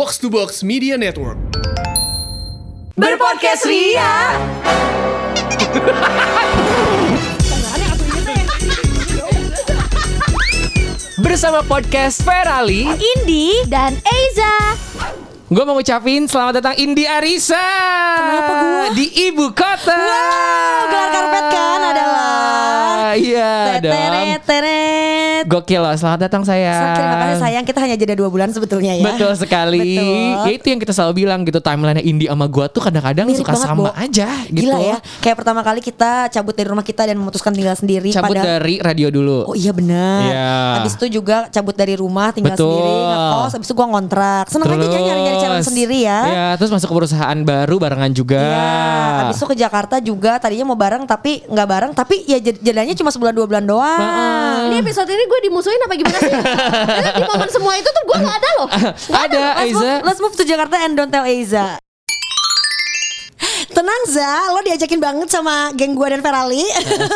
Box to Box Media Network. Berpodcast Ria. Bersama podcast Ferali Indi dan Eiza. Gue mau ngucapin selamat datang Indi Arisa Kenapa gua? Di ibu kota Wow, gelar karpet kan adalah Iya dong Teret, teret. Gokil loh, selamat datang sayang Terima kasih sayang, kita hanya jeda dua bulan sebetulnya ya. Betul sekali Betul. Ya itu yang kita selalu bilang gitu Timeline Indi sama gue tuh kadang-kadang suka banget, sama Bo. aja gitu Gila ya, kayak pertama kali kita cabut dari rumah kita dan memutuskan tinggal sendiri. Cabut padahal- dari radio dulu Oh iya benar. Iya. Habis itu juga cabut dari rumah tinggal Betul. sendiri, ngekos, habis itu gua ngontrak. Seneng aja nyari-nyari calon sendiri ya. Iya terus masuk ke perusahaan baru barengan juga Iya, habis itu ke Jakarta juga tadinya mau bareng tapi nggak bareng tapi ya jedanya cuma sebulan dua bulan doang. Ini episode ini gue dimusuhin apa gimana sih? Karena di momen semua itu tuh gue gak ada loh. Ada Let's Aiza move, let's move to Jakarta and don't tell Eiza. Tenang Za, lo diajakin banget sama geng gue dan Ferali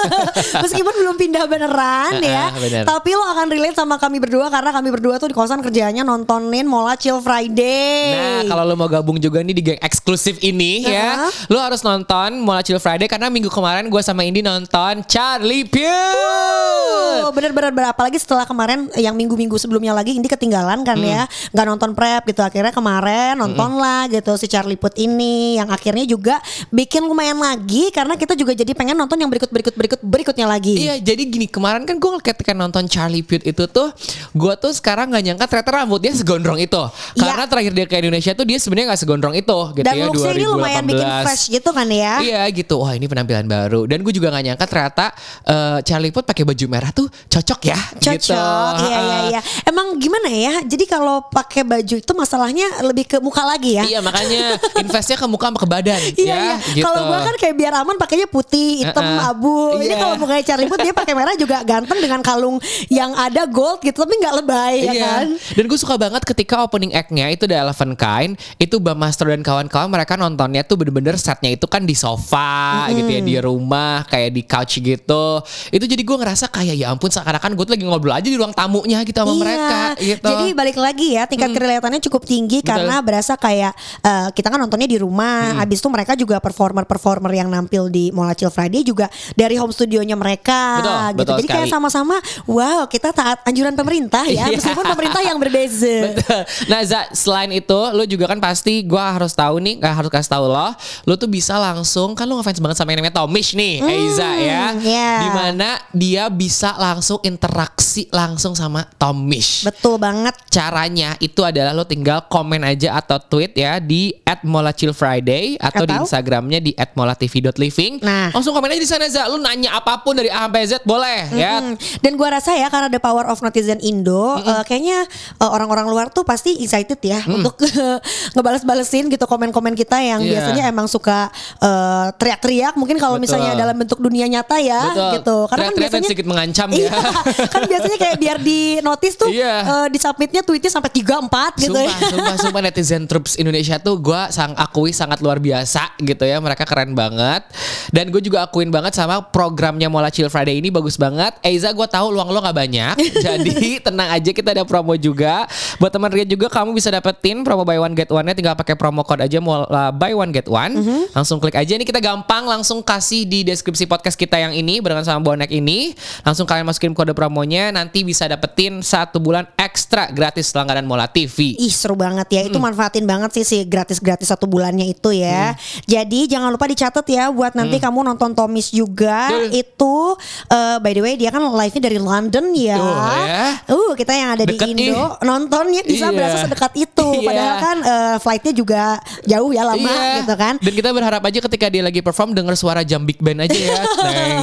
Meskipun belum pindah beneran ya bener. Tapi lo akan relate sama kami berdua Karena kami berdua tuh di kosan kerjanya nontonin Mola Chill Friday Nah, kalau lo mau gabung juga nih di geng eksklusif ini ya, Uh-huh. lo harus nonton Mola Chill Friday karena minggu kemarin gue sama Indi nonton Charlie Puth. Bener-bener bener. apalagi setelah kemarin yang minggu-minggu sebelumnya lagi ini ketinggalan kan Hmm. ya nggak nonton prep gitu akhirnya kemarin nonton lah gitu si Charlie Puth ini yang akhirnya juga bikin lumayan lagi karena kita juga jadi pengen nonton yang berikut berikut berikut berikutnya lagi Iya, jadi gini kemarin kan gue ketika nonton Charlie Puth itu tuh, gue tuh sekarang nggak nyangka ternyata rambutnya segondrong itu. Karena terakhir dia ke Indonesia tuh dia sebenarnya nggak segondrong itu, gitu dan ya. looksnya ini lumayan bikin 2018. fresh gitu kan ya Iya gitu, wah ini penampilan baru. Dan gue juga gak nyangka ternyata eh, Charlie Puth pakai baju merah tuh cocok ya. cocok Gitu. iya iya iya emang gimana ya jadi kalau pakai baju itu masalahnya lebih ke muka lagi ya Iya makanya investnya ke muka sama ke badan Iya ya. iya. Gitu. Kalau gua kan kayak biar aman pakainya putih, hitam, Uh-uh. abu. Ini Iya. kalau mukanya Charlie Puth dia pakai merah juga ganteng dengan kalung yang ada gold gitu tapi nggak lebay ya Iya. kan. Dan gue suka banget ketika opening act-nya itu The Elephant Kind, itu Bang Master dan kawan-kawan mereka nontonnya tuh bener-bener setnya itu kan di sofa gitu ya di rumah kayak di couch gitu. Itu jadi gue ngerasa kayak ya ampun seakan-akan gue tuh lagi ngobrol aja di ruang tamunya gitu sama iya. mereka gitu. Jadi balik lagi ya tingkat kerelatannya cukup tinggi karena berasa kayak eh, kita kan nontonnya di rumah. Habis itu mereka juga performer-performer yang nampil di Mola Chill Friday juga dari home studionya mereka Betul, gitu. betul Jadi kayak sekali. sama-sama wow, kita taat anjuran pemerintah ya Iya. meskipun pemerintah yang berbeza. Betul. Nah Za, selain itu lu juga kan pasti gua harus tahu nih, gak harus kasih tahu lo, lu tuh bisa langsung kan lu ngefans banget sama yang namanya Tomish nih, Eiza ya. iya. Di mana dia bisa langsung interaksi langsung sama Tomish. Betul banget. Caranya itu adalah lo tinggal komen aja atau tweet ya di @molachillfriday atau, di Atau? Instagramnya di @molatv.living. Nah. langsung komen aja di sana Za. Lu nanya apa pun dari A sampai Z boleh ya. Hmm, Dan gua rasa ya karena ada power of netizen Indo, eh, kayaknya eh, orang-orang luar tuh pasti excited ya untuk ngebales-balesin gitu komen-komen kita yang Iya. biasanya emang suka eh, teriak-teriak. Mungkin kalau misalnya dalam bentuk dunia nyata ya Betul. gitu. Karena kan Teriak-teriak dan biasanya sedikit mengancam Iya, ya. kan biasanya kayak biar di notice tuh Iya. eh, di submitnya tweetnya sampai 3 4 gitu sumpah, ya. sumpah, sumpah netizen troops Indonesia tuh gue sang akui sangat luar biasa gitu ya. Mereka keren banget. Dan gue juga akuin banget sama programnya Mola Chill Friday ini bagus banget. Eiza gue tahu luang lo gak banyak. jadi tenang aja kita ada promo juga. Buat teman Ria juga kamu bisa dapetin promo buy one get one-nya tinggal pakai promo code aja Mola buy one get one. Langsung klik aja ini kita gampang langsung kasih di deskripsi podcast kita yang ini barengan sama bonek ini. Langsung kalian masukin kode promonya nanti bisa dapetin satu bulan ekstra gratis langganan Mola TV. Ih seru banget ya Hmm. Itu manfaatin banget sih si gratis-gratis satu bulannya itu ya Jadi jangan lupa dicatat ya Buat nanti Hmm. kamu nonton Tomis juga Itu eh, by the way dia kan live-nya dari London ya Tuh, ya. Uh kita yang ada Deket di Indo ih. Nontonnya bisa Iya. berasa sedekat itu Iya. Padahal kan eh, flightnya juga jauh ya lama Iya. gitu kan Dan kita berharap aja ketika dia lagi perform denger suara jam big band aja ya. Teng.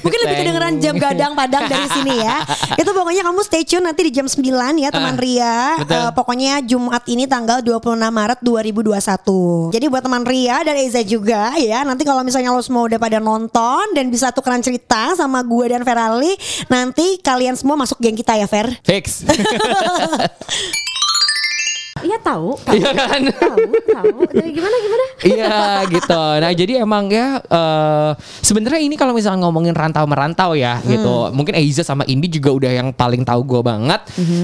Mungkin lebih kedengeran jam gadang padang dari sini ya. Itu pokoknya kamu stay tune nanti di jam 9 ya teman Ah, Ria. betul. Eh, pokoknya Jumat ini tanggal 26 Maret 2021. Jadi buat teman Ria dan Eza juga ya. Nanti kalau misalnya lo semua udah pada nonton dan bisa tukeran cerita sama gue dan Ferali, nanti kalian semua masuk geng kita ya Fer. Fix. Iya tahu, Iya kan? tahu, tahu. Jadi gimana gimana? Iya gitu. Nah jadi emang ya eh, sebenarnya ini kalau misalnya ngomongin rantau merantau ya gitu. Mungkin Eiza sama Indi juga udah yang paling tahu gue banget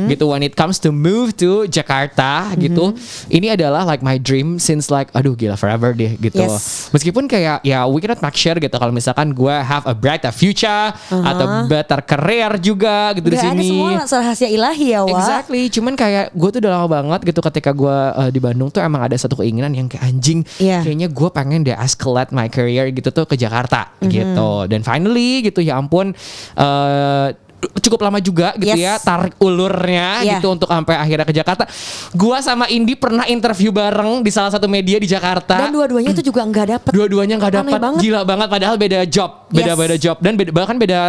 gitu. When it comes to move to Jakarta gitu, ini adalah like my dream since like aduh gila forever deh gitu. Yes. Meskipun kayak ya we cannot make sure gitu kalau misalkan gue have a brighter future atau better career juga gitu di Gak ada sini. semua rahasia ilahi ya, Wak. Exactly, cuman kayak gue tuh udah lama banget gitu ketika gue uh, di Bandung tuh emang ada satu keinginan yang kayak anjing, Iya. kayaknya gue pengen deh escalate my career gitu tuh ke Jakarta Mhm. gitu. Dan finally gitu ya ampun uh, cukup lama juga gitu Yes. ya tarik ulurnya Iya. gitu untuk sampai akhirnya ke Jakarta. Gua sama Indi pernah interview bareng di salah satu media di Jakarta. Dan dua-duanya itu juga nggak dapet. Dua-duanya nggak dapat banget. gila banget padahal beda job, beda Yes. beda job dan beda, bahkan beda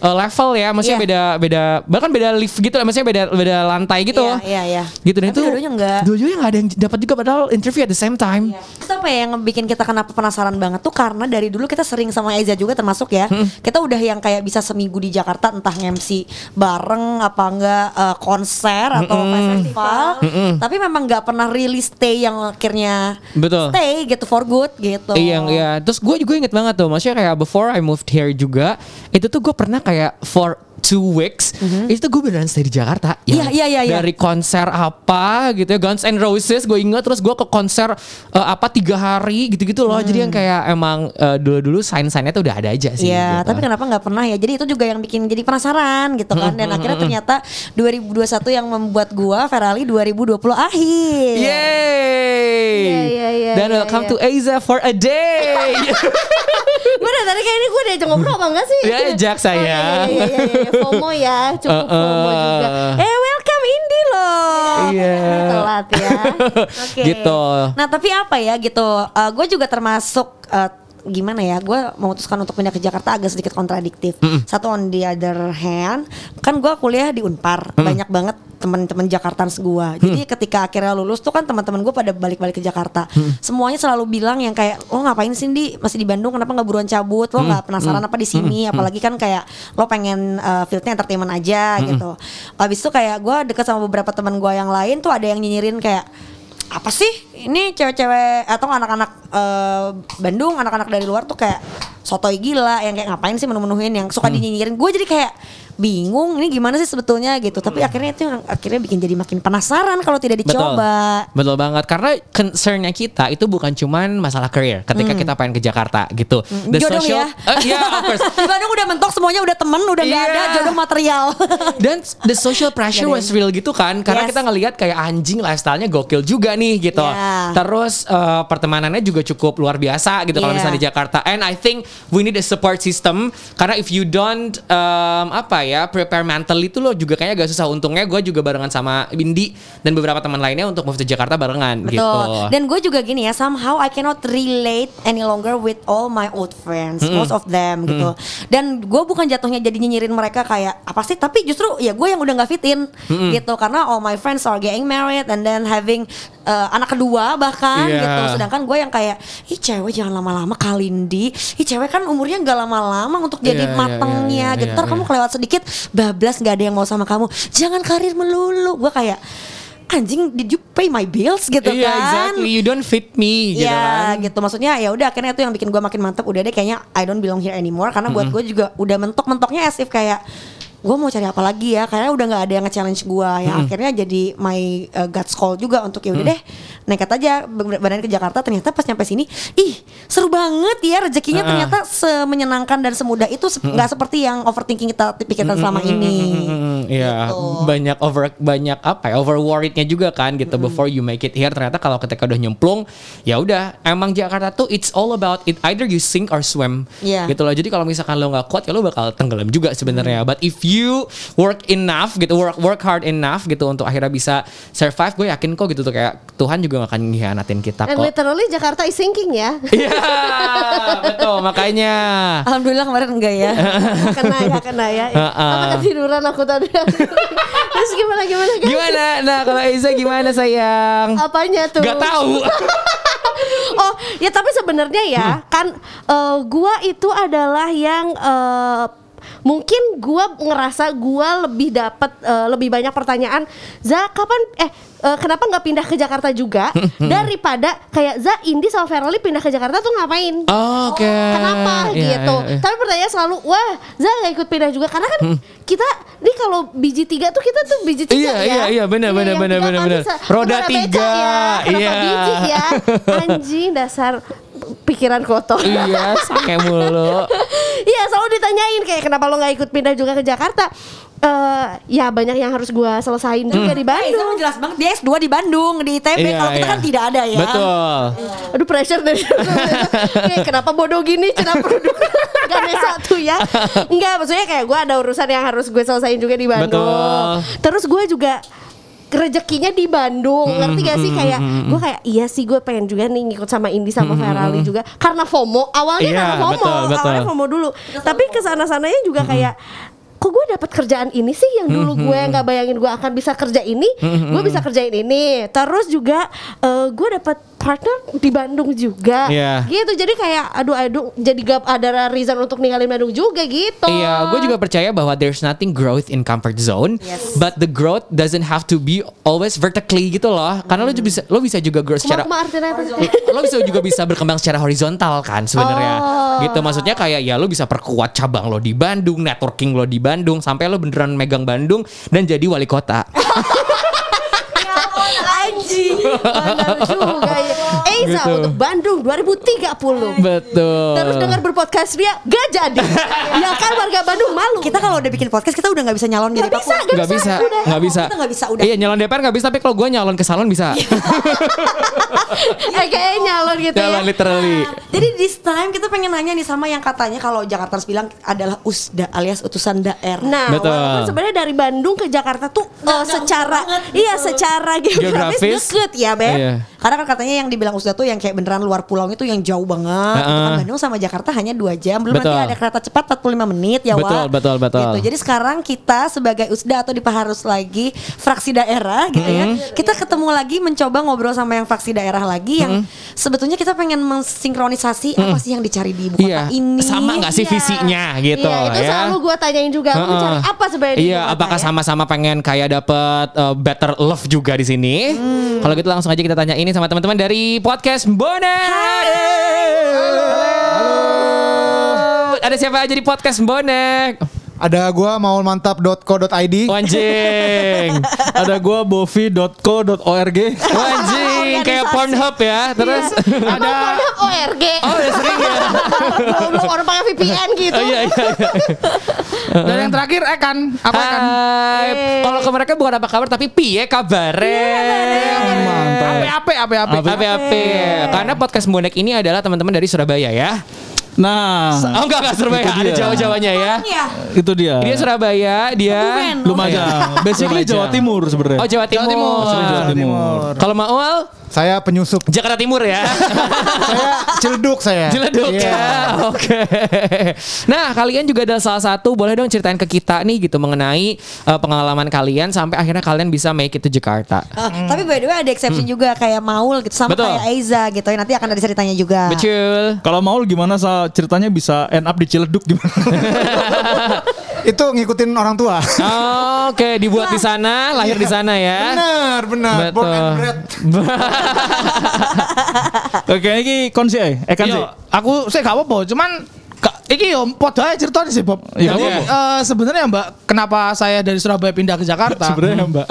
uh, level ya, maksudnya Iya. beda beda bahkan beda lift gitu lah, maksudnya beda beda lantai gitu. Iya, iya, iya. Gitu dan Tapi itu dua-duanya nggak. Dua-duanya nggak ada yang dapat juga padahal interview at the same time. Terus apa ya yang bikin kita kenapa penasaran banget tuh karena dari dulu kita sering sama Eza juga termasuk ya. Kita udah yang kayak bisa seminggu di Jakarta entah MC bareng apa enggak eh, konser atau festival. Tapi memang nggak pernah really stay yang akhirnya Betul. stay gitu for good gitu. Iya, iya. Terus gue juga inget banget tuh, maksudnya kayak before I moved here juga, itu tuh gue pernah kayak for two weeks, itu tuh gue beneran stay di Jakarta. Iya, Yang iya, iya, iya. Dari konser apa gitu ya, Guns N' Roses, gue inget. Terus gue ke konser eh, apa tiga hari gitu-gitu loh. Jadi yang kayak emang eh, dulu-dulu sign-signnya tuh udah ada aja sih. Hmm. Iya, gitu. tapi kenapa nggak pernah ya? Jadi itu juga yang bikin jadi penasaran gitu kan. Dan akhirnya ternyata 2021 yang membuat gua Ferrari 2020 akhir. Yeay! Iya, iya, iya, Dan iya, welcome iya. to Asia for a day. Gue dari tadi kayak ini gue diajak ngobrol apa enggak sih? Ya, ajak, sayang. Oh, iya, iya, iya, iya, iya. FOMO ya, cukup Uh-uh. FOMO juga. Eh welcome Indi loh. Iya. Telat ya. Oke. Gitu. Nah tapi apa ya gitu? gue juga termasuk eh, gimana ya? Gue memutuskan untuk pindah ke Jakarta agak sedikit kontradiktif. Satu on the other hand, kan gue kuliah di Unpar, banyak banget teman-teman Jakarta gue. Jadi ketika akhirnya lulus tuh kan teman-teman gue pada balik-balik ke Jakarta. Semuanya selalu bilang yang kayak lo ngapain sih di masih di Bandung? Kenapa nggak buruan cabut? Lo nggak penasaran apa di sini? Apalagi kan kayak lo pengen eh, fieldnya entertainment aja gitu. Habis itu kayak gue deket sama beberapa teman gue yang lain tuh ada yang nyinyirin kayak apa sih ini cewek-cewek atau anak-anak eh, Bandung anak-anak dari luar tuh kayak sotoy gila yang kayak ngapain sih menu-menuhin yang suka dinyinyirin gue jadi kayak bingung ini gimana sih sebetulnya gitu tapi akhirnya itu yang akhirnya bikin jadi makin penasaran kalau tidak dicoba Betul. Betul banget karena concernnya kita itu bukan cuman masalah career ketika kita pengen ke Jakarta gitu. The Hmm. Jodoh ya. Eh, Iya, of course. di Bandung udah mentok semuanya udah temen udah nggak Iya. ada jodoh material Dan the social pressure was real gitu kan Karena Yes. kita ngelihat kayak anjing lifestyle-nya gokil juga nih gitu Yeah. Terus eh, pertemanannya juga cukup luar biasa gitu Kalau Yeah. misalnya di Jakarta. And I think we need a support system. Karena if you don't um, Apa ya Prepare mentally itu lo juga kayaknya agak susah. Untungnya gue juga barengan sama Bindi Dan beberapa teman lainnya untuk move to Jakarta barengan Betul. gitu. Dan gue juga gini ya, somehow I cannot relate any longer with all my old friends, most of them gitu. Dan gue bukan jatuhnya jadi nyinyirin mereka kayak apa sih, tapi justru ya gue yang udah nggak fit in gitu. Karena all my friends are getting married and then having uh, anak kedua bahkan Iya. gitu. Sedangkan gue yang kayak, ih cewek jangan lama-lama kalindi, ih cewek kan umurnya nggak lama-lama untuk jadi Iya, iya, matengnya iya, gitu. iya, Ntar iya. kamu kelewat sedikit, bablas nggak ada yang mau sama kamu. Jangan karir melulu. Gue kayak anjing did you pay my bills gitu Iya kan exactly You don't fit me gitu Iya kan gitu maksudnya ya udah akhirnya itu yang bikin gue makin mantep udah deh kayaknya I don't belong here anymore karena buat gue juga udah mentok-mentoknya as if kayak gue mau cari apa lagi ya karena udah nggak ada yang nge-challenge gue yang akhirnya jadi my uh, God's call juga untuk ya udah deh nekat aja badan ke Jakarta. Ternyata pas nyampe sini ih seru banget ya rezekinya Uh-uh. ternyata semenyenangkan dan semudah itu se- nggak seperti yang overthinking kita pikirkan selama ini. Hmm, Iya, Gitu. banyak over banyak apa ya over worriednya juga kan gitu before you make it here. Ternyata kalau ketika udah nyemplung ya udah emang Jakarta tuh it's all about it. Either you sink or swim Iya. gitu loh. Jadi kalau misalkan lo nggak kuat ya lo bakal tenggelam juga sebenarnya. But if you work enough gitu work work hard enough gitu untuk akhirnya bisa survive gue yakin kok gitu tuh kayak Tuhan juga gak akan ngianatin kita And kok literally Jakarta is sinking ya. iya betul makanya Alhamdulillah kemarin enggak ya kena ya, kena ya. Uh-uh. Apa ketiduran aku tadi. Terus gimana gimana guys? gimana nah kalau Aiza gimana sayang Apanya tuh? Gak tahu Oh ya tapi sebenarnya ya kan eh, gua itu adalah yang eh, mungkin gue ngerasa gue lebih dapat eh, lebih banyak pertanyaan Za kapan eh eh, kenapa nggak pindah ke Jakarta juga daripada kayak Za Indi sama Verly pindah ke Jakarta tuh ngapain Oke. Kenapa Iya, gitu? iya, iya. Tapi pertanyaan selalu, wah, Za nggak ikut pindah juga karena kan kita ini kalau biji tiga tuh kita tuh biji tiga Iya, ya. iya, iya, benar, Iya, benar, benar, benar, Roda tiga, ya, iya. biji ya? Anjing dasar pikiran kotor. Iya, sange mulu. Iya selalu ditanyain kayak kenapa lo nggak ikut pindah juga ke Jakarta? Eh ya banyak yang harus gua selesain juga di Aiza Bandung. mah jelas banget dia S2 di Bandung di ITB Iya, kalau kita iya. kan tidak ada ya. Betul. Aduh pressure dari Kayak kenapa bodoh gini Kenapa produk Gak ada satu ya Enggak maksudnya kayak gue ada urusan yang harus gue selesaiin juga di Bandung Betul. Terus gue juga rezekinya di Bandung. Ngerti gak sih? kayak gue kayak iya sih gue pengen juga nih ngikut sama Indi sama Ferali juga. Karena FOMO awalnya Iya, karena FOMO. betul, betul. awalnya FOMO dulu. Tapi ke sana sananya juga kayak kok gue dapat kerjaan ini sih yang dulu gue nggak bayangin gue akan bisa kerja ini? Gue bisa kerjain ini. Terus juga eh, gue dapat partner di Bandung juga Iya. gitu jadi kayak aduh aduh jadi gak ada reason untuk ninggalin Bandung juga gitu Iya, gue juga percaya bahwa there's nothing growth in comfort zone, Yes. but the growth doesn't have to be always vertically gitu loh. Karena lo juga bisa lo bisa juga grow secara Kuma lo bisa juga bisa berkembang secara horizontal kan sebenarnya. Oh. Gitu maksudnya kayak ya lo bisa perkuat cabang lo di Bandung, networking lo di Bandung sampai lo beneran megang Bandung dan jadi wali kota. Anjing Benar juga ya Eiza Gitu. untuk Bandung 2030 Betul. Terus dengar berpodcast dia Gak jadi Ya kan warga Bandung malu Kita kalau udah bikin podcast kita udah nggak bisa nyalon jadi Gak bisa Papua. Gak bisa, nggak bisa. Kita nggak bisa, udah. Iya nyalon DPR nggak bisa, tapi kalau gue nyalon ke salon bisa. Eh kayaknya nyalon gitu nyalon ya literally. Jadi this time kita pengen nanya nih sama yang katanya kalau Jakarta harus bilang adalah USDA alias utusan daerah. Nah, Betul. walaupun sebenarnya dari Bandung ke Jakarta tuh eh, secara iya secara geografis, Geografis. deket ya, Beb. Iya. Karena kan katanya yang dibilang USDA tuh yang kayak beneran luar pulau itu yang jauh banget. Gitu kan Heeh. Bandung sama Jakarta hanya dua jam. Belum Betul. nanti ada kereta cepat 45 menit ya Betul, Wak. betul, betul. Gitu. Jadi sekarang kita sebagai USDA atau di Paharus lagi fraksi daerah gitu ya. Kita ketemu lagi mencoba ngobrol sama yang fraksi daerah lagi yang sebetulnya kita pengen mensinkronisasi apa sih yang dicari di ibu kota Iya. ini. Sama nggak sih Iya. visinya gitu Iya, itu ya? selalu gue tanyain juga. Lu Heeh. cari apa sebenarnya di Iya, kota apakah ya? sama-sama pengen kayak dapet uh, better love juga di sini? Kalau gitu langsung aja kita tanya ini sama teman-teman dari podcast Bonek. Halo. Ada siapa aja di podcast Bonek? Ada gua maulmantap.co.id. Wanjing. Ada gua bovi.co.org. Wanjing kayak Pornhub ya. Terus Ada Pornhub ORG. Oh, udah sering ya. Belum orang pakai VPN gitu. Oh, iya, iya, iya. Dan yang terakhir Ekan, apa Ekan? Kalau ke mereka bukan apa kabar tapi piye kabare. Mantap. Ape ape ape ape. Ape ape. Karena podcast bonek ini adalah teman-teman dari Surabaya ya. Nah, Oh enggak enggak Surabaya, ada. Jawa-Jawanya ya. Ya. itu dia. Dia Surabaya, dia Lumajang. Basically Lumajang. Jawa Timur sebenarnya. Oh Jawa Timur. Timur. Basically Jawa Timur. Kalau Maul Saya penyusup. Jakarta Timur ya. saya Ciledug saya. Jeleduk Iya. ya. Oke. Nah, kalian juga ada salah satu boleh dong ceritain ke kita nih gitu mengenai uh, pengalaman kalian sampai akhirnya kalian bisa make it to Jakarta. Ah, Tapi by the way ada exception juga kayak Maul gitu sama Hmm. Betul. kayak Aiza gitu. Nanti akan ada ceritanya juga. Betul. Kalau Maul gimana ceritanya bisa end up di Ciledug gimana? Itu ngikutin orang tua. Oh, Oke, dibuat di sana, lahir di sana ya. benar, benar. Born and Betul. bred. Oke, ini konsi eh. Eh kan sih. Yo, aku saya gak apa-apa, cuman iki yo podo aja ceritanya sih Bob. Iya, Jadi iya. eh, sebenarnya Mbak, kenapa saya dari Surabaya pindah ke Jakarta? Sebenarnya Mbak.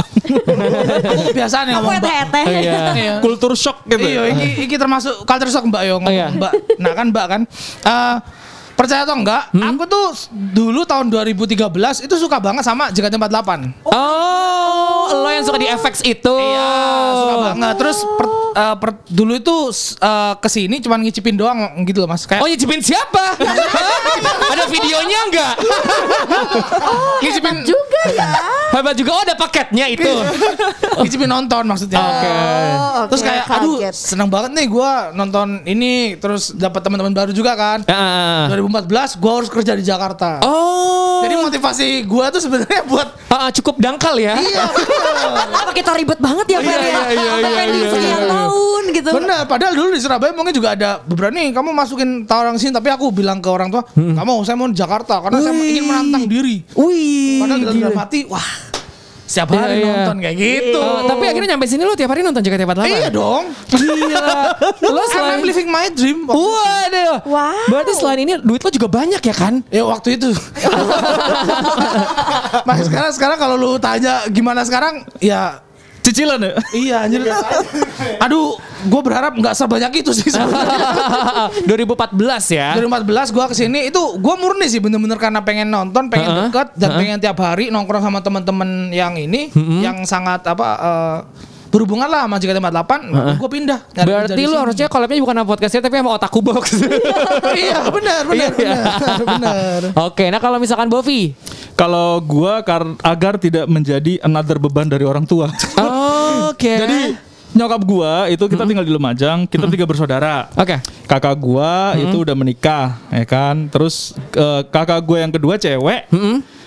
Aku kebiasaan ya ngomong Mbak. Iya. Iya. Kultur shock gitu. Iya, iki iki termasuk culture shock Mbak yo ngomong Oh, iya. Mbak. Nah kan Mbak kan eh percaya atau enggak, Hmm? aku tuh dulu tahun 2013 itu suka banget sama JKT48. Oh, lo yang suka di FX itu. Iya, suka banget. Terus per, eh, per- dulu itu eh, ke sini cuman ngicipin doang gitu loh mas. Kayak Oh, nyicipin siapa? Ada videonya enggak? ngicipin Juga ya. Hebat juga. Oh, ada paketnya itu. ngicipin nonton maksudnya. Oke. Oh, Terus oke, kayak aduh kaget. seneng banget nih gua nonton ini terus dapat teman-teman baru juga kan. Ah. 2014 gua harus kerja di Jakarta. Oh. Jadi motivasi gua tuh sebenarnya buat ah, cukup dangkal ya. Apa kita ribet banget ya Fer Iya, ya? iya, iya, Sampai iya, iya, sekian iya. tahun gitu. Bener, padahal dulu di Surabaya mungkin juga ada beberapa nih kamu masukin tawaran sini tapi aku bilang ke orang tua, nggak mau saya mau di Jakarta karena saya ingin menantang diri. Wih. Padahal dalam hati, wah setiap hari Iya, iya. nonton kayak gitu. Oh, tapi akhirnya nyampe sini lo tiap hari nonton JKT48. iya dong. Gila. lo I'm selain living my dream. Waduh. Wow. Berarti selain ini duit lo juga banyak ya kan? Ya waktu itu. Mas sekarang sekarang kalau lu tanya gimana sekarang, ya Cicilan ya? iya anjir. Aduh, gue berharap nggak sebanyak itu sih sebenarnya. 2014 ya. 2014 gua ke sini itu gua murni sih bener-bener karena pengen nonton, pengen Heeh. deket dan Heeh. pengen tiap hari nongkrong sama teman-teman yang ini yang sangat apa eh, berhubungan lah sama JKT48, gua pindah. nyari kerja Berarti lu harusnya collabnya bukan sama podcastnya tapi sama Otaku Box. iya benar benar Iya, iya. benar benar. Oke, nah kalau misalkan Bovi. Kalau gua kar- agar tidak menjadi another beban dari orang tua. Oke. Jadi nyokap gua itu kita tinggal di Lumajang, kita tiga bersaudara. Oke. Kakak gua itu udah menikah, ya kan. Terus eh, kakak gua yang kedua cewek.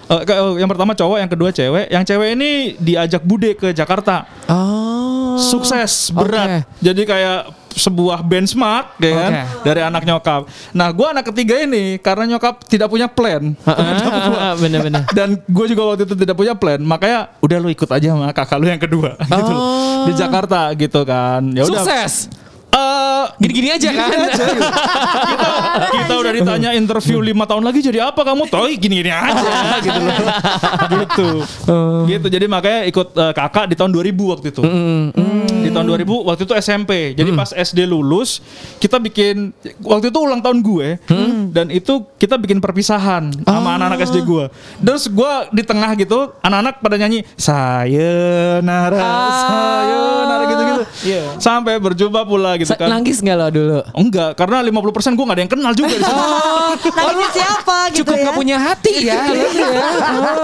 Ke- eh, yang pertama cowok, yang kedua cewek. Yang cewek ini diajak bude ke Jakarta. Oh. Sukses, berat. Jadi kayak sebuah benchmark ya kan dari anak nyokap. Nah, gua anak ketiga ini karena nyokap tidak punya plan. Bener-bener. Dan gue juga waktu itu tidak punya plan, makanya udah lu ikut aja sama kakak lu yang kedua gitu loh. Di Jakarta gitu kan. Ya udah. Sukses. Eh, Gini-gini aja kan. kita, kita udah ditanya interview lima tahun lagi jadi apa kamu toh gini-gini aja gitu loh gitu gitu jadi makanya ikut eh, kakak di tahun 2000 waktu itu di tahun 2000 waktu itu SMP jadi pas SD lulus kita bikin waktu itu ulang tahun gue dan itu kita bikin perpisahan sama anak-anak SD gue terus gue di tengah gitu anak-anak pada nyanyi sayonara sayonara gitu-gitu sampai berjumpa pula gitu Sa- kan Nangis nggak lo dulu? Enggak, karena 50% gue gak ada yang kenal juga di sana. Oh, siapa gitu cukup ya? nggak punya hati ya. ya.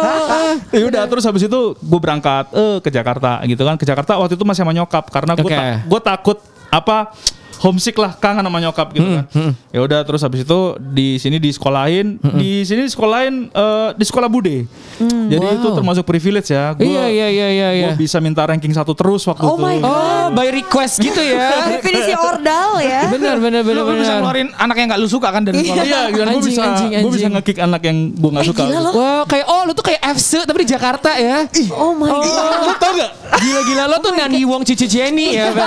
Oh. ya udah terus habis itu gue berangkat eh ke Jakarta gitu kan. Ke Jakarta waktu itu masih sama nyokap karena gue Oke. gue takut apa homesick lah kangen sama nyokap gitu kan. Ya udah terus habis itu di sini di sekolahin, di sini di sekolahin eh, di sekolah bude. Jadi itu termasuk privilege ya. Gua, Iya iya iya iya. iya. gua bisa minta ranking satu terus waktu Oh itu. my God. Oh, by request gitu ya. Definisi ordal ya. bener bener bener Lu, lu bisa bener. ngeluarin anak yang gak lu suka kan dari sekolah. Iya, dan gue Anjing, bisa anjing, gue bisa ngekick anak yang gue gak suka. gila loh. Wow, kayak oh lu tuh kayak FC tapi di Jakarta ya. Oh my god. Lu tau gak? Gila-gila lo tuh Nani Wong Cici Jenny ya.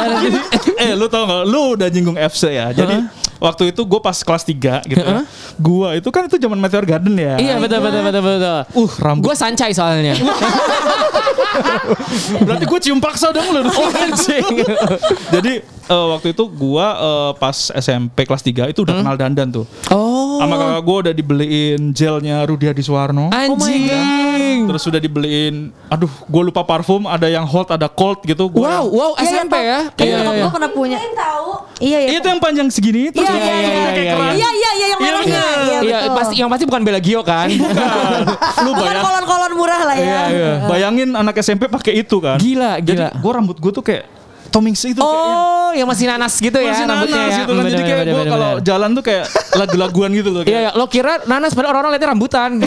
Eh lu tau gak lu udah nyinggung FC ya jadi waktu itu gue pas kelas 3 gitu ya gue itu kan itu zaman Meteor Garden ya Iya betul betul betul betul. uh rambut Gue sancai soalnya. berarti gue cium paksa dong lu Oh anjing. jadi eh, waktu itu gue eh, pas SMP kelas 3 itu udah kenal dandan tuh Oh. Sama kakak gue udah dibeliin gelnya Rudi Hadi Suwarno Anjing. terus udah dibeliin aduh gue lupa parfum ada yang hot ada cold gitu gua Wow, wow Iya, SMP ya. Kayaknya nyokap gue pernah punya. Iya iya. itu yang panjang segini terus Iya iya iya. iya, Iya iya. iya iya iya yang merahnya. Iya Iya, betul. pasti yang pasti bukan Belagio kan. lu Bukan bayang kolon-kolon murah lah ya. bayangin anak SMP pakai itu kan Gila, jadi gila. gue rambut gue tuh kayak Tomings itu kayaknya Oh, yang masih nanas gitu ya masih rambutnya nanas ya. gitu kan Hmm, jadi bener, kayak bener, gue bener, kalau bener. jalan tuh kayak lagu-laguan gitu loh Iya, kayak iya. lo kira nanas padahal orang-orang liatnya rambutan.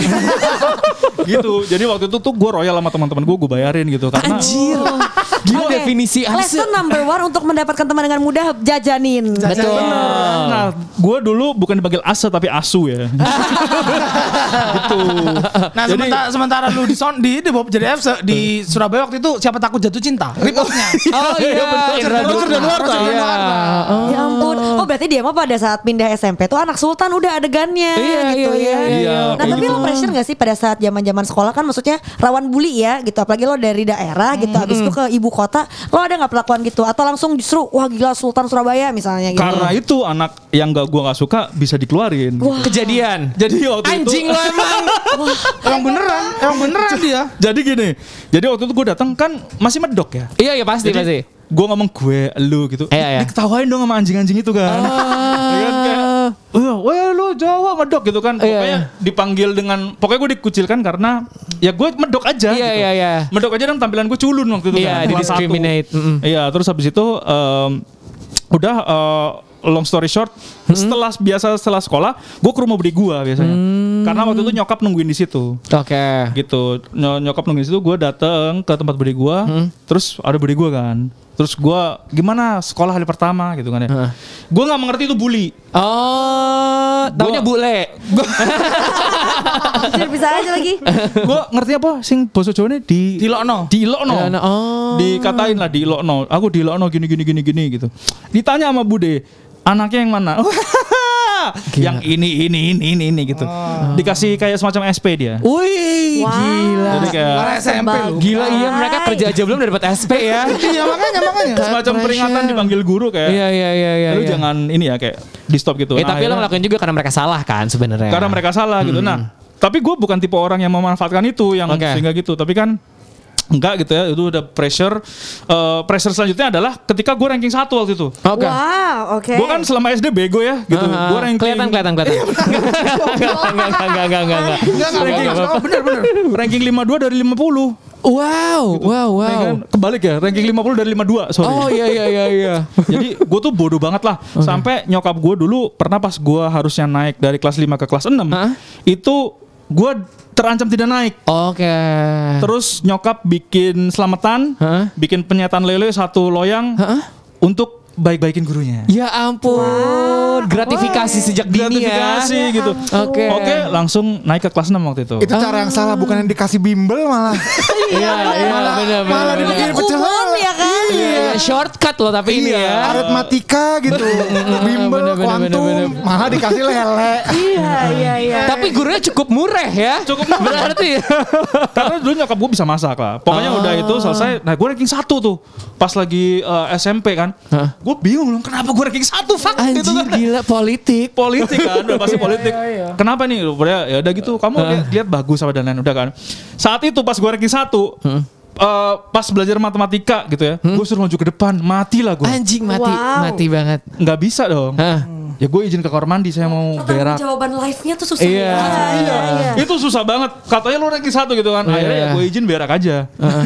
gitu jadi waktu itu tuh gue royal sama teman-teman gue gue bayarin gitu karena Anjir. Gila Oke. definisi Lesson number one untuk mendapatkan teman dengan mudah jajanin. Betul. Nah, gue dulu bukan dipanggil Asa tapi Asu ya. gitu. Nah Jadi- sementara sementara lu di di di, Bob jadi di Surabaya waktu itu siapa takut jatuh cinta? Reportnya. Oh iya, Indra Roger dan Dukma. Warta. Iya. Ya ampun. Oh berarti dia mah pada saat pindah SMP tuh anak sultan udah adegannya Iya, gitu iya, ya. iya, iya. Nah tapi lo pressure gak sih pada saat zaman-zaman sekolah kan maksudnya rawan bully ya gitu. Apalagi lo dari daerah gitu. Habis itu ke ibu kota. Lo ada gak perlakuan gitu? Atau langsung justru wah gila sultan Surabaya misalnya gitu. Karena itu anak yang gak gua gak suka bisa dikeluarin. Kejadian. Jadi waktu Anjing itu lo emang. Emang beneran, emang beneran dia. Jadi gini, jadi waktu itu gue datang kan masih medok ya. Iya, iya pasti pasti. Gue ngomong gue lu gitu, Iya, iya. diketawain dong sama anjing-anjing itu kan. Ya kan kayak, "Eh, weh lu Jawa medok gitu kan. Iya, Pokoknya iya. dipanggil dengan, pokoknya gue dikucilkan karena ya gue medok aja. Iya, gitu. iya, iya. Medok aja dan tampilan gue culun waktu itu Iya, kan. di discriminate. Iya, terus habis itu em, udah eh, long story short, Hmm. setelah biasa setelah sekolah, gue ke rumah budi gue biasanya. Hmm. Karena waktu itu nyokap nungguin di situ Oke. gitu Ny- nyokap nungguin di situ gue dateng ke tempat budi gue terus ada budi gue kan Terus gue gimana sekolah hari pertama gitu kan ya. Gue nggak mengerti itu bully. Oh, taunya bule. Anjir, bisa aja lagi. gue ngerti apa sing basa Jawa di Dilokno. Dilokno. Dilokno, oh. Dikatain lah dilokno. Aku dilokno gini gini gini gini gitu. Ditanya sama Bude, anaknya yang mana? yang ini ini ini ini ini gitu. Dikasih kayak semacam SP dia. Wih, Wow. gila. Jadi kayak SMP lu. Gila iya mereka kerja aja belum dapat SP ya. Iya makanya makanya. semacam peringatan dipanggil guru kayak. Iya iya iya iya. Lu iya. jangan ini ya kayak di stop gitu. Eh Nah, tapi lo ngelakuin juga karena mereka salah kan sebenarnya. karena mereka salah gitu. Nah, tapi gue bukan tipe orang yang memanfaatkan itu yang Oke. sehingga gitu. Tapi kan enggak gitu ya. Itu udah pressure. Eh, pressure selanjutnya adalah ketika gue ranking satu waktu itu. Oke. Wow, oke. Gue kan selama SD bego ya gitu. Ah, Gue ranking kelihatan kelihatan kelihatan. Enggak enggak enggak enggak enggak enggak. Enggak enggak Ranking-. Oh bener bener. ranking 52 dari 50. Wow, wow, wow. Ya kan? Kebalik ya, ranking 50 dari 52, sorry. Oh iya iya iya iya. Jadi gue tuh bodoh banget lah. Sampai nyokap gue dulu pernah pas gue harusnya naik dari kelas 5 ke kelas 6, Hah? itu gue terancam tidak naik. Oke. Terus nyokap bikin selamatan, Hah? bikin penyataan lele satu loyang Hah? untuk baik-baikin gurunya. Ya ampun, gratifikasi sejak dini ya. Gratifikasi gitu. Oke. Oke, langsung naik ke kelas 6 waktu itu. Itu cara yang salah bukan yang dikasih bimbel malah. Iya, iya, benar. malah benar. dibikin pecah Umum ya kan? Iya, shortcut loh tapi ini Iya, ya. aritmatika gitu. Bimbel, kuantum, malah dikasih lele. Iya, iya, iya. Tapi gurunya cukup murah ya. Cukup murah. Berarti. Karena dulu nyokap gue bisa masak lah. Pokoknya Oh. udah itu selesai. Nah gue ranking satu tuh. Pas lagi eh, SMP kan. Hah? Gue bingung loh kenapa gue ranking satu. Fuck Anjir gitu kan. gila politik. Politik kan. Udah pasti politik. Kenapa nih? Ya udah gitu. Kamu lihat, lihat bagus sama dan lain. Udah kan. Saat itu pas gue ranking satu. Eh, pas belajar matematika gitu ya. Gue suruh maju ke depan. Matilah gue. Anjing mati, Wow. mati banget. Nggak bisa dong. Hah. Ya gue izin ke kamar mandi. Saya mau berak. Jawaban live-nya tuh susah. Iya. ya. Itu susah banget. Katanya lu ranking satu gitu kan. Akhirnya Iya. ya gue izin berak aja.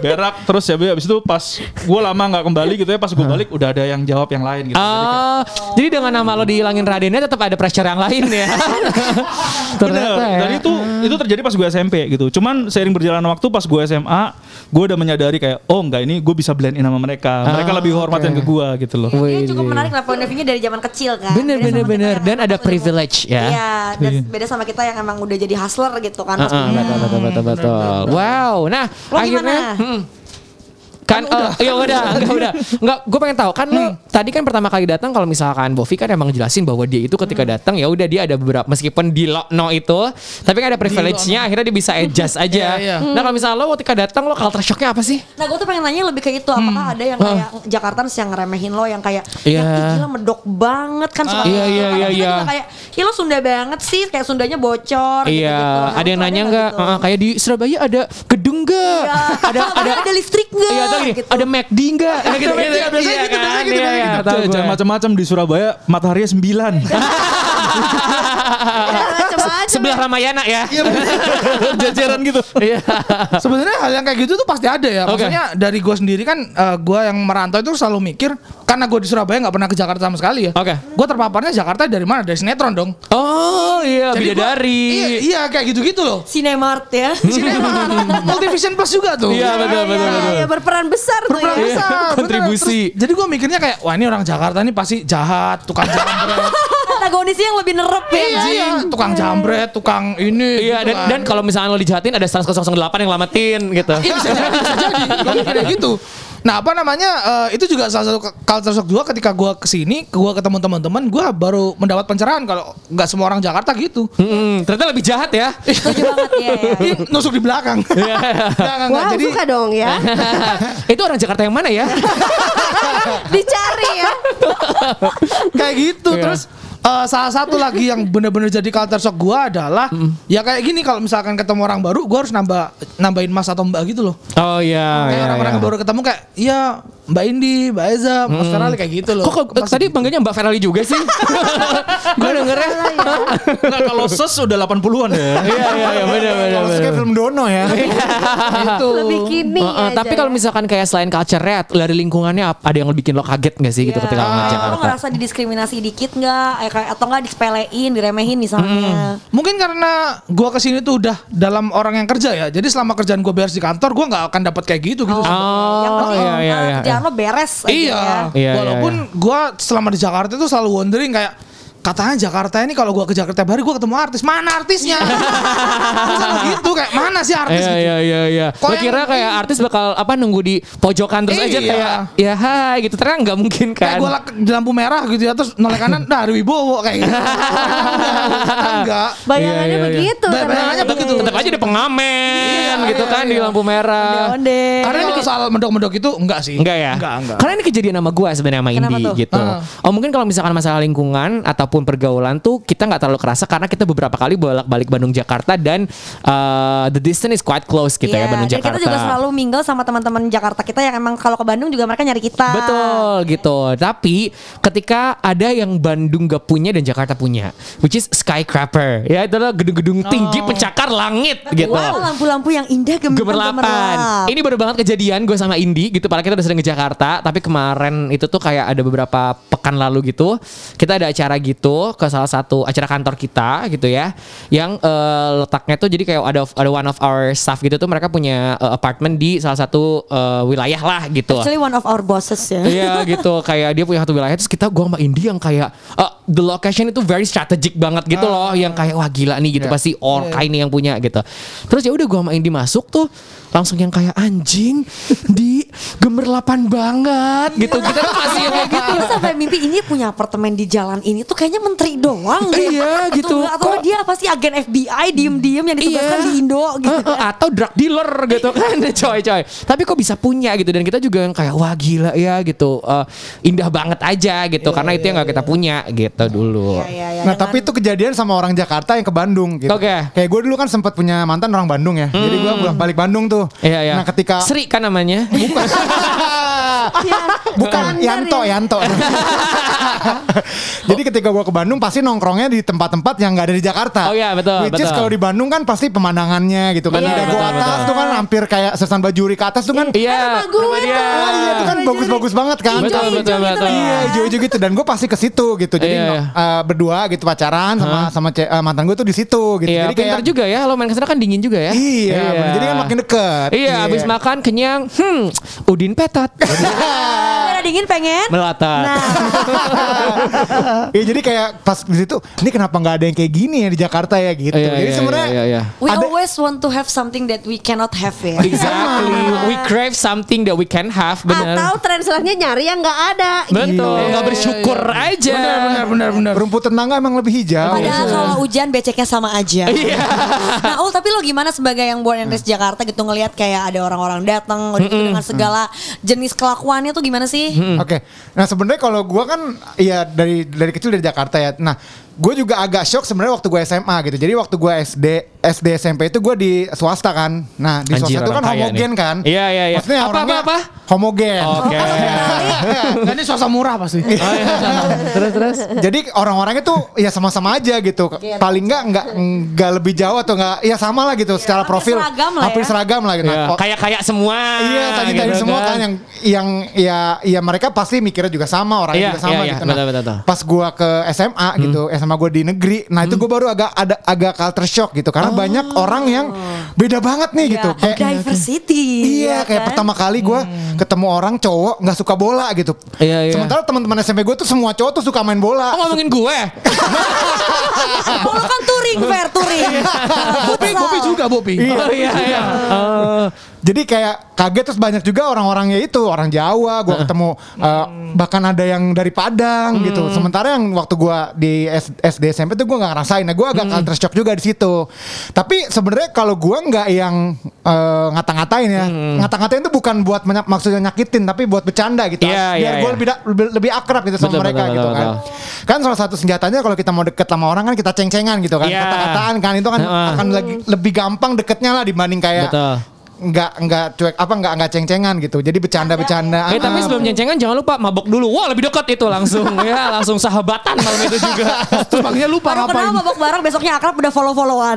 berak terus ya habis itu pas gue lama nggak kembali gitu ya pas gue balik udah ada yang jawab yang lain gitu. Jadi kayak- Oh, jadi dengan nama lo dihilangin Radennya tetap ada pressure yang lain ya. Ternyata Bener. ya. Dan itu itu terjadi pas gue SMP gitu. Cuman seiring berjalan waktu pas gue SMA, gue udah menyadari kayak oh enggak ini gue bisa blend in sama mereka. Mereka Ah, lebih hormatin oke. ke gue gitu loh. Dia cukup menarik lah point of view-nya dari zaman kecil kan. Bener Beda bener bener yang dan ada privilege ya. Iya, dan Iya. beda sama kita yang emang udah jadi hustler gitu kan. Ah, ah, kuliah. betul betul betul betul. Wow. Nah, Lo akhirnya gimana? hmm. Kan oh, ya udah enggak udah enggak gue pengen tahu kan lo tadi kan pertama kali datang kalau misalkan Bovi kan emang jelasin bahwa dia itu ketika datang ya udah dia ada beberapa meskipun di lo no itu tapi kan ada privilege-nya akhirnya dia bisa adjust aja Iya, iya. nah kalau misalnya lo ketika datang lo culture shocknya apa sih Nah gue tuh pengen nanya lebih ke itu Apakah ada yang kayak Jakarta yang ngeremehin lo Yang kayak Ah. Iya. ya, ih, gila medok banget kan suka Iya, iya, Kadang iya, iya. Kayak lo Sunda banget sih Kayak Sundanya bocor Iya, gitu-gitu. Nah, ada yang nanya nggak nggak? gitu? "Ah, kayak di Surabaya ada gedung nggak? Iya. Ada ada ada listrik nggak? Iya, ada, Gitu. ada McD nggak? Gitu, gitu, biasanya iya gitu, biasanya kan? gitu, Iya, biasanya iya, gitu. Jangan macam-macam di Surabaya mataharinya 9 Ya, macam-macam. Sebelah Ramayana ya. Jajaran gitu. Iya. Sebenarnya hal yang kayak gitu tuh pasti ada ya. Oke. Maksudnya dari gue sendiri kan eh, gue yang merantau itu selalu mikir karena gue di Surabaya nggak pernah ke Jakarta sama sekali ya. Oke. Gue terpaparnya Jakarta dari mana? Dari sinetron dong. Oh iya, Jadi gua- bidadari. Iya, iya kayak gitu-gitu loh. Cinemart ya Sinema Multivision Plus juga tuh. Iya betul betul Iya, betul. iya, berperan besar tuh Berperan ya. besar. bener. Kontribusi. Terus, jadi gue mikirnya kayak wah ini orang Jakarta ini pasti jahat, tukang jambret. Antagonisnya yang lebih nerep ya iya, iya, tukang jambret, tukang ini. Iya gitu dan, kan. dan kalau misalnya lo dijahatin ada 108 yang lamatin gitu. Iya bisa jadi, bisa jadi. Gitu. Nah apa namanya eh, itu juga salah satu culture shock juga ketika gue ke sini, gue ketemu teman-teman, gue baru mendapat pencerahan kalau nggak semua orang Jakarta gitu. Hmm, ternyata lebih jahat ya. Setuju banget ya, ya. Nusuk di belakang. Nggak, nggak, nggak. Wow, Jadi suka dong ya. Itu orang Jakarta yang mana ya? Dicari ya. kayak gitu. Iya. Terus eh, salah satu lagi yang bener-bener jadi culture shock gue adalah ya kayak gini kalau misalkan ketemu orang baru, gue harus nambah nambahin mas atau mbak gitu loh. Oh iya. kayak iya, orang-orang iya. baru ketemu kayak iya Mbak Indi, Mbak Eza, Mas Ferali kayak gitu loh. Kok kok- tadi panggilnya Mbak Ferali juga sih? Gue dengernya. Enggak kalau ses udah 80-an ya. Iya iya iya benar benar. Kalau kayak film Dono ya. itu. Lebih kini Heeh, aja tapi kalau ya. misalkan kayak selain culture dari lingkungannya ada yang bikin lo kaget gak sih gitu Iya. ketika lo ngeliat Lo ngerasa didiskriminasi dikit nggak? Kayak atau enggak disepelein, diremehin misalnya. Mungkin karena gua ke sini tuh udah dalam orang yang kerja ya. Jadi selama kerjaan gua beres di kantor, gua nggak akan dapat kayak gitu gitu. Oh, yang penting iya, iya, uh, iya. kerjaan lo beres aja Iya. ya. Iya, Walaupun gua selama di Jakarta itu selalu wondering kayak katanya Jakarta ini kalau gua ke Jakarta hari gua ketemu artis. Mana artisnya? Selalu gitu kayak mana sih artis Iya gitu. iya iya iya. Yang- kira kayak artis bakal apa nunggu di pojokan terus aja Iya. kayak ya hai gitu ternyata nggak mungkin Kayak kan. gue di lampu merah gitu ya terus noleh kanan ada Wibowo kayak gitu. enggak. Bayangannya Iya, iya, iya. begitu. Ba- bayangannya begitu. Tetap aja ada pengamen Iya, gitu kan di lampu merah. Onde. Karena ini soal mendok-mendok itu enggak sih. Enggak ya? Enggak, enggak. Karena ini kejadian sama gue sebenarnya sama Indi gitu. Oh mungkin kalau misalkan masalah lingkungan ataupun pergaulan tuh kita nggak terlalu kerasa karena kita beberapa kali bolak-balik Bandung Jakarta dan uh, the distance is quite close gitu ya Iya, Bandung dan Jakarta. kita juga selalu mingle sama teman-teman Jakarta kita yang emang kalau ke Bandung juga mereka nyari kita. Betul gitu. Tapi ketika ada yang Bandung gak punya dan Jakarta punya, which is skyscraper, ya itu adalah gedung-gedung tinggi pencakar langit gitu. Wow, lampu-lampu yang indah gem Gemerlapan. Ini baru banget kejadian gue sama Indi gitu. Padahal kita udah sering ke Jakarta, tapi kemarin itu tuh kayak ada beberapa pekan lalu gitu, kita ada acara gitu ke salah satu acara kantor kita gitu ya, yang eh, letaknya tuh jadi kayak ada ada one of our staff gitu tuh mereka punya eh, apartemen di salah satu eh, wilayah lah gitu. Actually one of our bosses ya. Iya gitu kayak dia punya satu wilayah terus kita gua sama Indi yang kayak uh, the location itu very strategic banget gitu loh yang kayak wah gila nih gitu Iya. pasti Orca ini yang punya gitu. Terus ya udah gua sama Indi masuk tuh langsung yang kayak anjing di gemerlapan banget gitu. Kita tuh masih kayak gitu. Sampai mimpi ini punya apartemen di jalan ini tuh kayaknya menteri doang. Iya, Atau gitu. enggak- Atau enggak dia pasti agen FBI diem-diem yang ditugaskan Iya. di Indo gitu. Eh, eh, atau drug dealer gitu kan coy coy tapi kok bisa punya gitu dan kita juga yang kayak wah gila ya gitu Eh, indah banget aja gitu karena itu yang nggak kita punya gitu dulu Iya, iya, iya. Nah Dengan- tapi itu kejadian sama orang Jakarta yang ke Bandung gitu. Oke. Kayak gue dulu kan sempat punya mantan orang Bandung ya. Jadi gue bolak balik Bandung tuh. Iya, iya. Nah ketika Sri kan namanya bukan Yanto Yanto. Jadi ketika gue ke Bandung pasti nongkrongnya di tempat-tempat yang nggak ada di Jakarta. Oh iya, betul, Which is betul. kalau di Bandung kan pasti pemandangannya gitu kan. Di Dago atas betul. tuh kan hampir kayak Sersan Bajuri ke atas tuh kan. Iya, Rumah gue. Ah, iya itu kan bagus-bagus banget kan. Betul, betul, betul. Iya hijau-hijau gitu dan gue pasti ke situ gitu. Jadi Iya, iya. eh, berdua gitu pacaran sama sama eh, mantan gue tuh di situ gitu. Iya, Jadi kayak pintar juga ya. Lo main ke sana kan dingin juga ya. Iya, jadi kan makin deket. Iya, abis makan kenyang. Hmm, udin petat. Ada dingin pengen? Melotot. Nah, Iya jadi kayak pas di situ, ini kenapa nggak ada yang kayak gini ya di Jakarta ya gitu. Iya, jadi iya, sebenarnya iya, iya. we Ada- always want to have something that we cannot have ya. Exactly. We crave something that we can have. Benar. Atau tren selanjutnya nyari yang nggak ada. Betul. Iya, Nggak iya, bersyukur aja. Benar benar benar benar. rumput tetangga emang lebih hijau. Padahal kalau hujan beceknya sama aja. Iya. nah, Ul tapi lo gimana sebagai yang born and raised Jakarta gitu ngelihat kayak ada orang-orang datang gitu dengan segala jenis kelakuannya tuh gimana sih? Oke, nah sebenarnya kalau gue kan ya dari dari kecil dari Jakarta ya. Nah, gue juga agak shock sebenarnya waktu gue SMA gitu. Jadi waktu gue SD SD SMP itu gue di swasta kan. Nah di Anjir, swasta itu kan homogen nih. kan. Iya, iya, iya. Maksudnya Apa, orangnya apa, apa? Homogen. Oke. Nah, ini swasta murah pasti. terus terus. Jadi orang-orangnya tuh ya sama-sama aja gitu. Paling nggak nggak nggak lebih jauh atau nggak ya sama lah gitu secara hampir profil. seragam lah hampir ya. seragam lah gitu. Ya, Nah, kayak kayak semua. Iya tadi tadi gitu semua kan yang yang ya ya mereka pasti mikirnya juga sama orangnya Iya, juga sama iya, iya, gitu. betul, betul, betul. Pas gua ke SMA gitu, SMA gua di negeri, nah itu gua baru agak ada agak culture shock gitu karena banyak orang yang beda banget nih gitu. Ya, diversity. Iya, ya kayak kan? pertama kali gua ketemu orang cowok nggak suka bola gitu. Iya, iya. Sementara teman-teman SMP gua tuh semua cowok tuh suka main bola. Oh ngomongin gue. Oh, lo kan touring fair touring. Bopi Bopi juga Bopi. Oh iya iya. Oh. Jadi kayak kaget terus banyak juga orang-orangnya itu orang Jawa, gua ketemu uh, bahkan ada yang dari Padang gitu. Sementara yang waktu gua di SD SMP tuh gua nggak ngerasain. Nah, gua agak culture shock juga di situ. Tapi sebenarnya kalau gua nggak yang uh, ngata-ngatain ya. Ngata-ngatain itu bukan buat maksudnya nyakitin tapi buat bercanda gitu. Iya, Biar iya, gua iya. lebih, lebih lebih akrab gitu sama Betul, mereka betul, gitu betul, kan. betul. Kan salah satu senjatanya kalau kita mau deket sama orang kan kita ceng-cengan gitu kan. Iya. Kata-kataan kan itu kan Heeh. akan lagi lebih gampang deketnya lah dibanding kayak Betul. Nggak nggak cuek apa nggak nggak ceng-cengan gitu. Jadi bercanda-bercanda. Eh tapi Ah. sebelum ceng-cengan jangan lupa mabok dulu. Wah lebih dekat itu langsung ya langsung sahabatan malam itu juga. Terus paginya lupa Baru kenal ngapain. mabok bareng besoknya akrab udah follow-followan.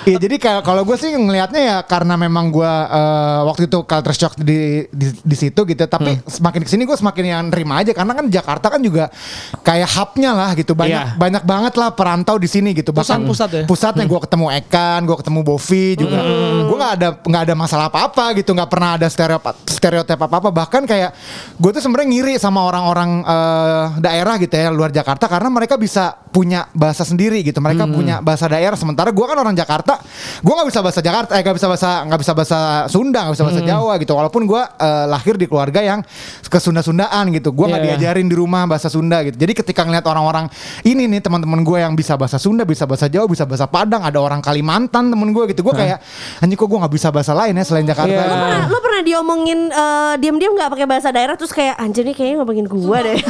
Iya jadi kayak kalau gue sih ngelihatnya ya karena memang gue eh, waktu itu culture shock di di, di situ gitu. Tapi Hmm. semakin ke sini gue semakin yang nerima aja karena kan Jakarta kan juga kayak hubnya lah gitu. Banyak Iya. banyak banget lah perantau di sini gitu. Bahkan Pusat-pusat ya? Pusatnya gue ketemu Ekan, gue ketemu Bovi juga. Hmm. Gue nggak ada nggak ada masalah apa apa gitu. Nggak pernah ada stereotip stereotip apa apa. Bahkan kayak gue tuh sebenarnya ngiri sama orang-orang eh, daerah gitu ya luar Jakarta karena mereka bisa punya bahasa sendiri gitu. Mereka Hmm. punya bahasa daerah. Sementara gue kan orang Jakarta, gue nggak bisa bahasa Jakarta, eh nggak bisa bahasa nggak bisa bahasa Sunda, nggak bisa bahasa Hmm. Jawa gitu. Walaupun gue eh, lahir di keluarga yang kesunda-sundaan gitu. Gue nggak Iya. diajarin di rumah bahasa Sunda gitu. Jadi ketika ngeliat orang-orang ini nih teman-teman gue yang bisa bahasa Sunda, bisa bahasa Jawa, bisa bahasa Padang, ada orang Kalimantan temen gue gitu. Gue kayak anjing kok gue nggak bisa bahasa lain ya selain Jakarta. Iya. Lo pernah, lo pernah diomongin eh, diam-diam nggak pakai bahasa daerah terus kayak anjir nih kayaknya ngomongin gua deh.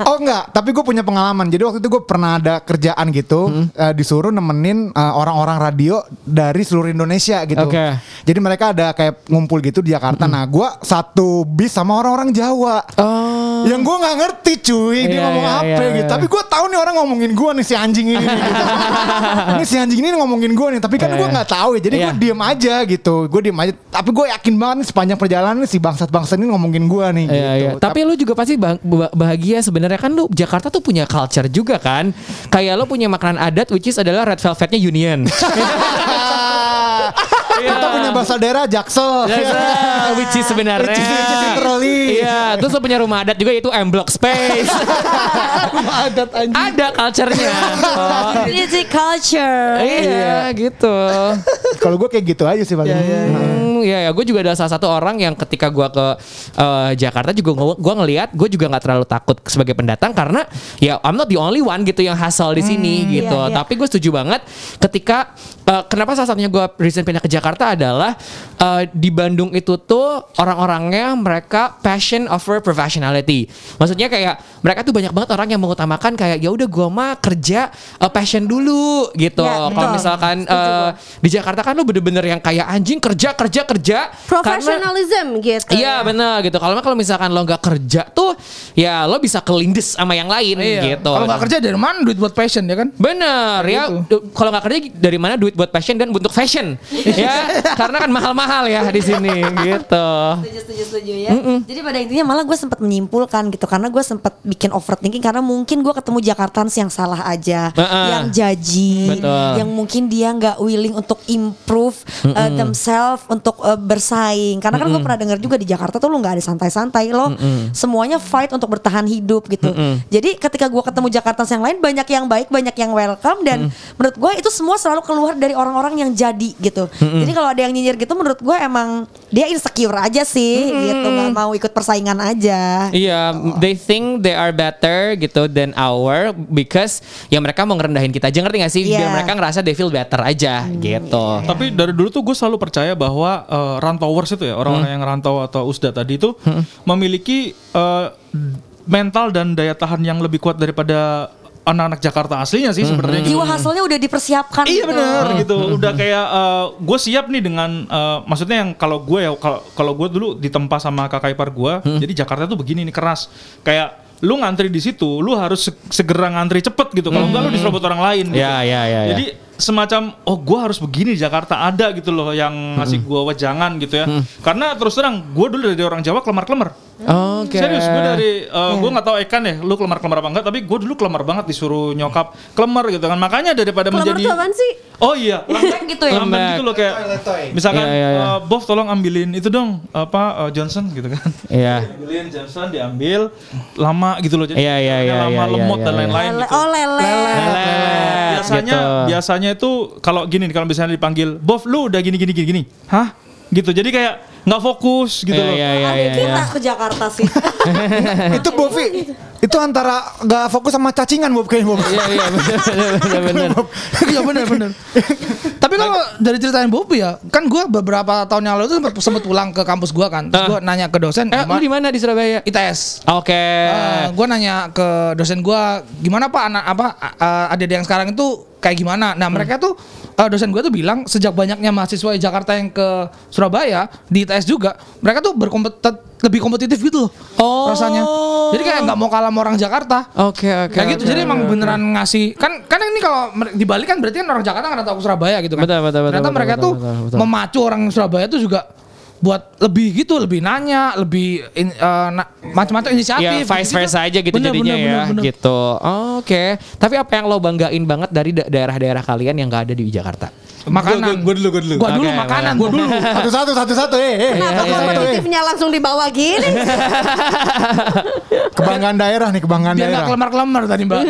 Oh enggak, tapi gue punya pengalaman. Jadi waktu itu gue pernah ada kerjaan gitu, Hmm. eh, disuruh nemenin eh, orang-orang radio dari seluruh Indonesia gitu. Oke. Hmm. Jadi mereka ada kayak ngumpul gitu di Jakarta. Nah, gue satu bis sama orang-orang Jawa. Oh. Yang gue nggak ngerti cuy, dia Iya, ngomong iya, apa iya, gitu. iya. Tapi gue tahu nih orang ngomongin gue nih si anjing ini. gitu. ini si anjing ini ngomongin gue nih. Tapi kan Iya, gue iya. nggak tahu ya. Jadi gue Iya. diem aja gitu. Gue diem aja. Tapi gue yakin banget nih sepanjang perjalanan si bangsat-bangsat ini ngomongin gue nih. Iya, gitu. iya. Tapi lu juga pasti bah- bahagia sebenarnya kan lu Jakarta tuh punya culture juga kan. Kayak lu punya makanan adat which is adalah red velvetnya Union. Punya bahasa daerah Jaksel. Yes, which is sebenarnya. Which is- which is literally. Iya, terus lu punya rumah adat juga itu M Block Space. Rumah adat anjing. Ada culture-nya. Oh. Music culture. Iya, gitu. Kalau gue kayak gitu aja sih paling. Hmm, ya, ya gue juga adalah salah satu orang yang ketika gue ke eh, Jakarta juga gue ngelihat gue juga nggak terlalu takut sebagai pendatang karena ya I'm not the only one gitu yang hasil di sini gitu. iya, iya. Tapi gue setuju banget ketika eh, kenapa salah satunya gue recent pindah ke Jakarta adalah eh, di Bandung itu tuh orang-orangnya mereka passion over professionality. Maksudnya kayak mereka tuh banyak banget orang yang mengutamakan kayak ya udah gue mah kerja eh, passion dulu gitu. Ya, Kalau misalkan eh, di Jakarta kan lu bener-bener yang kayak anjing kerja kerja kerja karena Professionalism gitu. Iya bener gitu. Kalau kalau misalkan lo nggak kerja tuh ya lo bisa kelindes sama yang lain Iya. gitu. Kalau nggak kerja dari mana duit buat passion ya kan? Bener ya. Du- Kalau nggak kerja dari mana duit buat passion dan untuk fashion ya? Karena kan mahal-mahal ya di sini gitu. Setuju, setuju, setuju ya. Jadi pada intinya malah gue sempat menyimpulkan gitu karena gue sempat bikin overthinking karena mungkin gue ketemu Jakartans yang salah aja, Heeh. yang jaji, Betul. yang mungkin dia nggak willing untuk improve uh, themselves untuk uh, bersaing. Karena kan gue pernah dengar juga di Jakarta tuh lo nggak ada santai-santai lo, semuanya fight untuk bertahan hidup gitu. Jadi ketika gue ketemu Jakartans yang lain banyak yang baik, banyak yang welcome dan menurut gue itu semua selalu keluar dari orang-orang yang jadi gitu. Jadi kalau ada yang nyinyir gitu menurut gue emang dia insecure aja sih gitu, nggak mau ikut persaingan aja. Iya, they think they are better gitu than our because ya mereka mau ngerendahin kita aja ngerti gak sih? Biar Iya. mereka ngerasa they feel better aja gitu. Tapi dari dulu tuh gue selalu percaya bahwa eh, rantauers itu ya orang-orang yang rantau atau usda tadi itu memiliki eh, mental dan daya tahan yang lebih kuat daripada anak-anak Jakarta aslinya sih sebenarnya. gitu. Jiwa hasilnya udah dipersiapkan Iya gitu. benar gitu. Udah kayak gue siap nih dengan eh, maksudnya yang kalau gue ya kalau kalau gue dulu ditempa sama kakak ipar gue, jadi Jakarta tuh begini nih keras. Kayak lu ngantri di situ, lu harus se- segera ngantri cepet gitu. Kalau enggak lu diserobot orang lain. Gitu. Ya, ya, ya, ya. Semacam oh gue harus begini di Jakarta ada gitu loh yang ngasih gue wejangan gitu ya. Karena terus terang gue dulu dari orang Jawa kelemar-kelemar. Oke. Serius gue dari gue nggak tahu Ekan ya, lu kelemar-kelemar apa enggak? Tapi gue dulu kelemar banget disuruh nyokap kelemar gitu kan. Makanya daripada Kelemar menjadi tuh apaan sih? Oh iya, Lembek gitu ya? Lembek gitu loh kayak misalkan Iya, iya, iya. eh, Bob tolong ambilin itu dong apa eh, Johnson gitu kan. Iya. Ambilin Johnson diambil lama gitu loh. Jadi Iya, iya, iya, lama iya, lemot iya, dan iya. lain-lain Lele, gitu. oh lele. Biasanya gitu. biasanya itu kalau gini kalau misalnya dipanggil Bob lu udah gini gini gini gini. Hah? Gitu. Jadi kayak nggak fokus gitu Iya, loh. iya, iya, Ada iya, kita iya. ke Jakarta sih. itu Bovi itu antara gak fokus sama cacingan Bob kayaknya Bob. Iya, iya, bener, bener. Iya benar benar. Tapi kalau dari ceritain Bobi ya, kan gue beberapa tahun yang lalu tuh sempat sempat pulang ke kampus gue kan. Terus Ah. gue nanya ke dosen Eh, lu di mana di Surabaya? ITS. Oke. gue nanya ke dosen gue gimana pak anak apa uh, adik yang sekarang itu kayak gimana. Nah mereka tuh eh, dosen gue tuh bilang sejak banyaknya mahasiswa Jakarta yang ke Surabaya di ITS juga, mereka tuh berkompetit lebih kompetitif gitu loh Oh. rasanya. Jadi kayak nggak mau kalah sama orang Jakarta. Oke oke. Kayak gitu. Jadi emang beneran ngasih kan kan ini kalau dibalik kan berarti kan orang Jakarta nggak tahu ke Surabaya gitu kan. Betul, betul, betul, Ternyata betul, mereka betul, tuh betul, betul. memacu orang Surabaya tuh juga buat lebih gitu, lebih nanya, lebih in- eh, na- macam-macam inisiatif. Ya vice gitu-gitu. versa aja gitu Bener, jadinya bener, ya bener, bener. gitu. Oke. Tapi apa yang lo banggain banget dari da- daerah-daerah kalian yang gak ada di Jakarta? Makanan. Gue dulu, gue dulu. Gua dulu Oke, makanan. Gua dulu. Satu-satu, satu-satu, eh, eh. Kenapa Satu-satu, eh. kompetitifnya langsung dibawa gini? Kebanggaan daerah nih, kebanggaan Biar nggak daerah. kelemar-kelemar tadi mbak.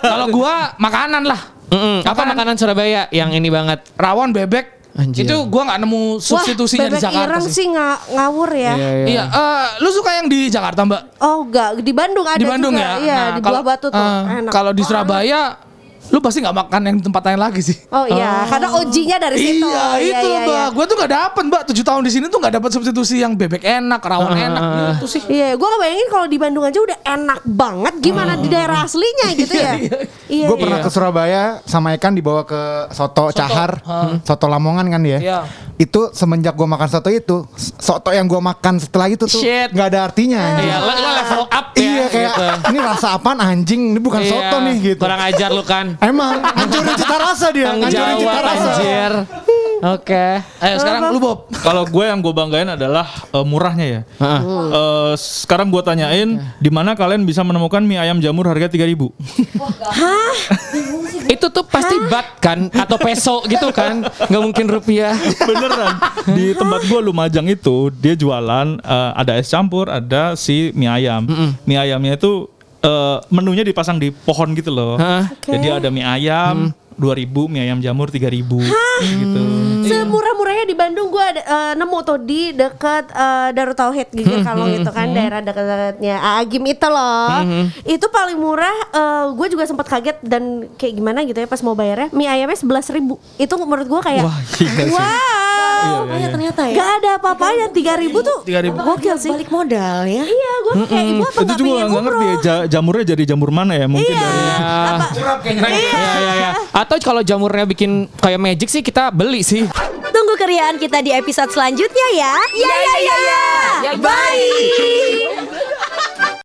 Kalau gua makanan lah. Mm-mm. Apa makanan Surabaya yang ini banget? Rawon bebek. Anjir. Itu gua nggak nemu substitusinya Wah, di Jakarta ireng sih. sih nga- ngawur ya. Iya, eh, lu suka yang di Jakarta mbak? Oh enggak, di Bandung ada di Bandung juga. ya. Iya, di kalau- Buah Batu tuh. Enak. Kalau di Surabaya, lu pasti nggak makan yang tempat lain lagi sih. Oh iya, karena OG-nya dari situ. Iya, itu iya, mbak. iya. Gue tuh gak dapet mbak. Tujuh tahun di sini tuh gak dapet substitusi yang bebek enak, rawon enak gitu sih. Iya, gue bayangin kalau di Bandung aja udah enak banget. Gimana di daerah aslinya gitu ya? Iya. Gue pernah ke Surabaya sama Ekan dibawa ke soto, cahar, soto Lamongan kan dia. Iya. Itu semenjak gue makan soto itu, soto yang gue makan setelah itu tuh Shit. nggak ada artinya. Iya, level up ya. Iya kayak. Ini rasa apaan anjing, ini bukan Iya, soto nih gitu. Kurang ajar lu kan. Emang hancurin cita rasa dia, hancurin cita rasa. anjir. Oke. Ayo sekarang lu Bob. Kalau gue yang gue banggain adalah eh, murahnya ya. Eh, sekarang gue tanyain di mana kalian bisa menemukan mie ayam jamur harga 3000 Itu tuh pasti bat kan atau peso gitu kan? Nggak mungkin rupiah. Beneran. Di tempat gue Lumajang itu dia jualan eh, ada es campur, ada si mie ayam. Mie ayamnya itu eh, menunya dipasang di pohon gitu loh. Hah? Jadi ada mie ayam 2000, mie ayam jamur 3000 gitu. Semurah-murahnya di Bandung gue ada eh, nemu tuh di dekat eh, Darut Tauhid Gigir Kalong itu kan daerah dekat-dekatnya Agim itu loh. Itu paling murah gue juga sempat kaget dan kayak gimana gitu ya pas mau bayarnya. Mie ayamnya sebelas ribu. Itu menurut gue kayak Wah, gila sih. wow. Iya, ternyata ya. Gak ada apa-apanya tiga ribu tuh. 3.000. Gokil sih. Balik modal ya. Iya gue kayak ibu apa Itu nggak juga nggak ngerti ya ja- jamurnya jadi jamur mana ya? Mungkin Iya. dari Apa? Iya iya iya. Atau kalau jamurnya bikin kayak magic sih kita beli sih. Tunggu keriaan kita di episode selanjutnya ya. Ya ya ya. ya. Bye.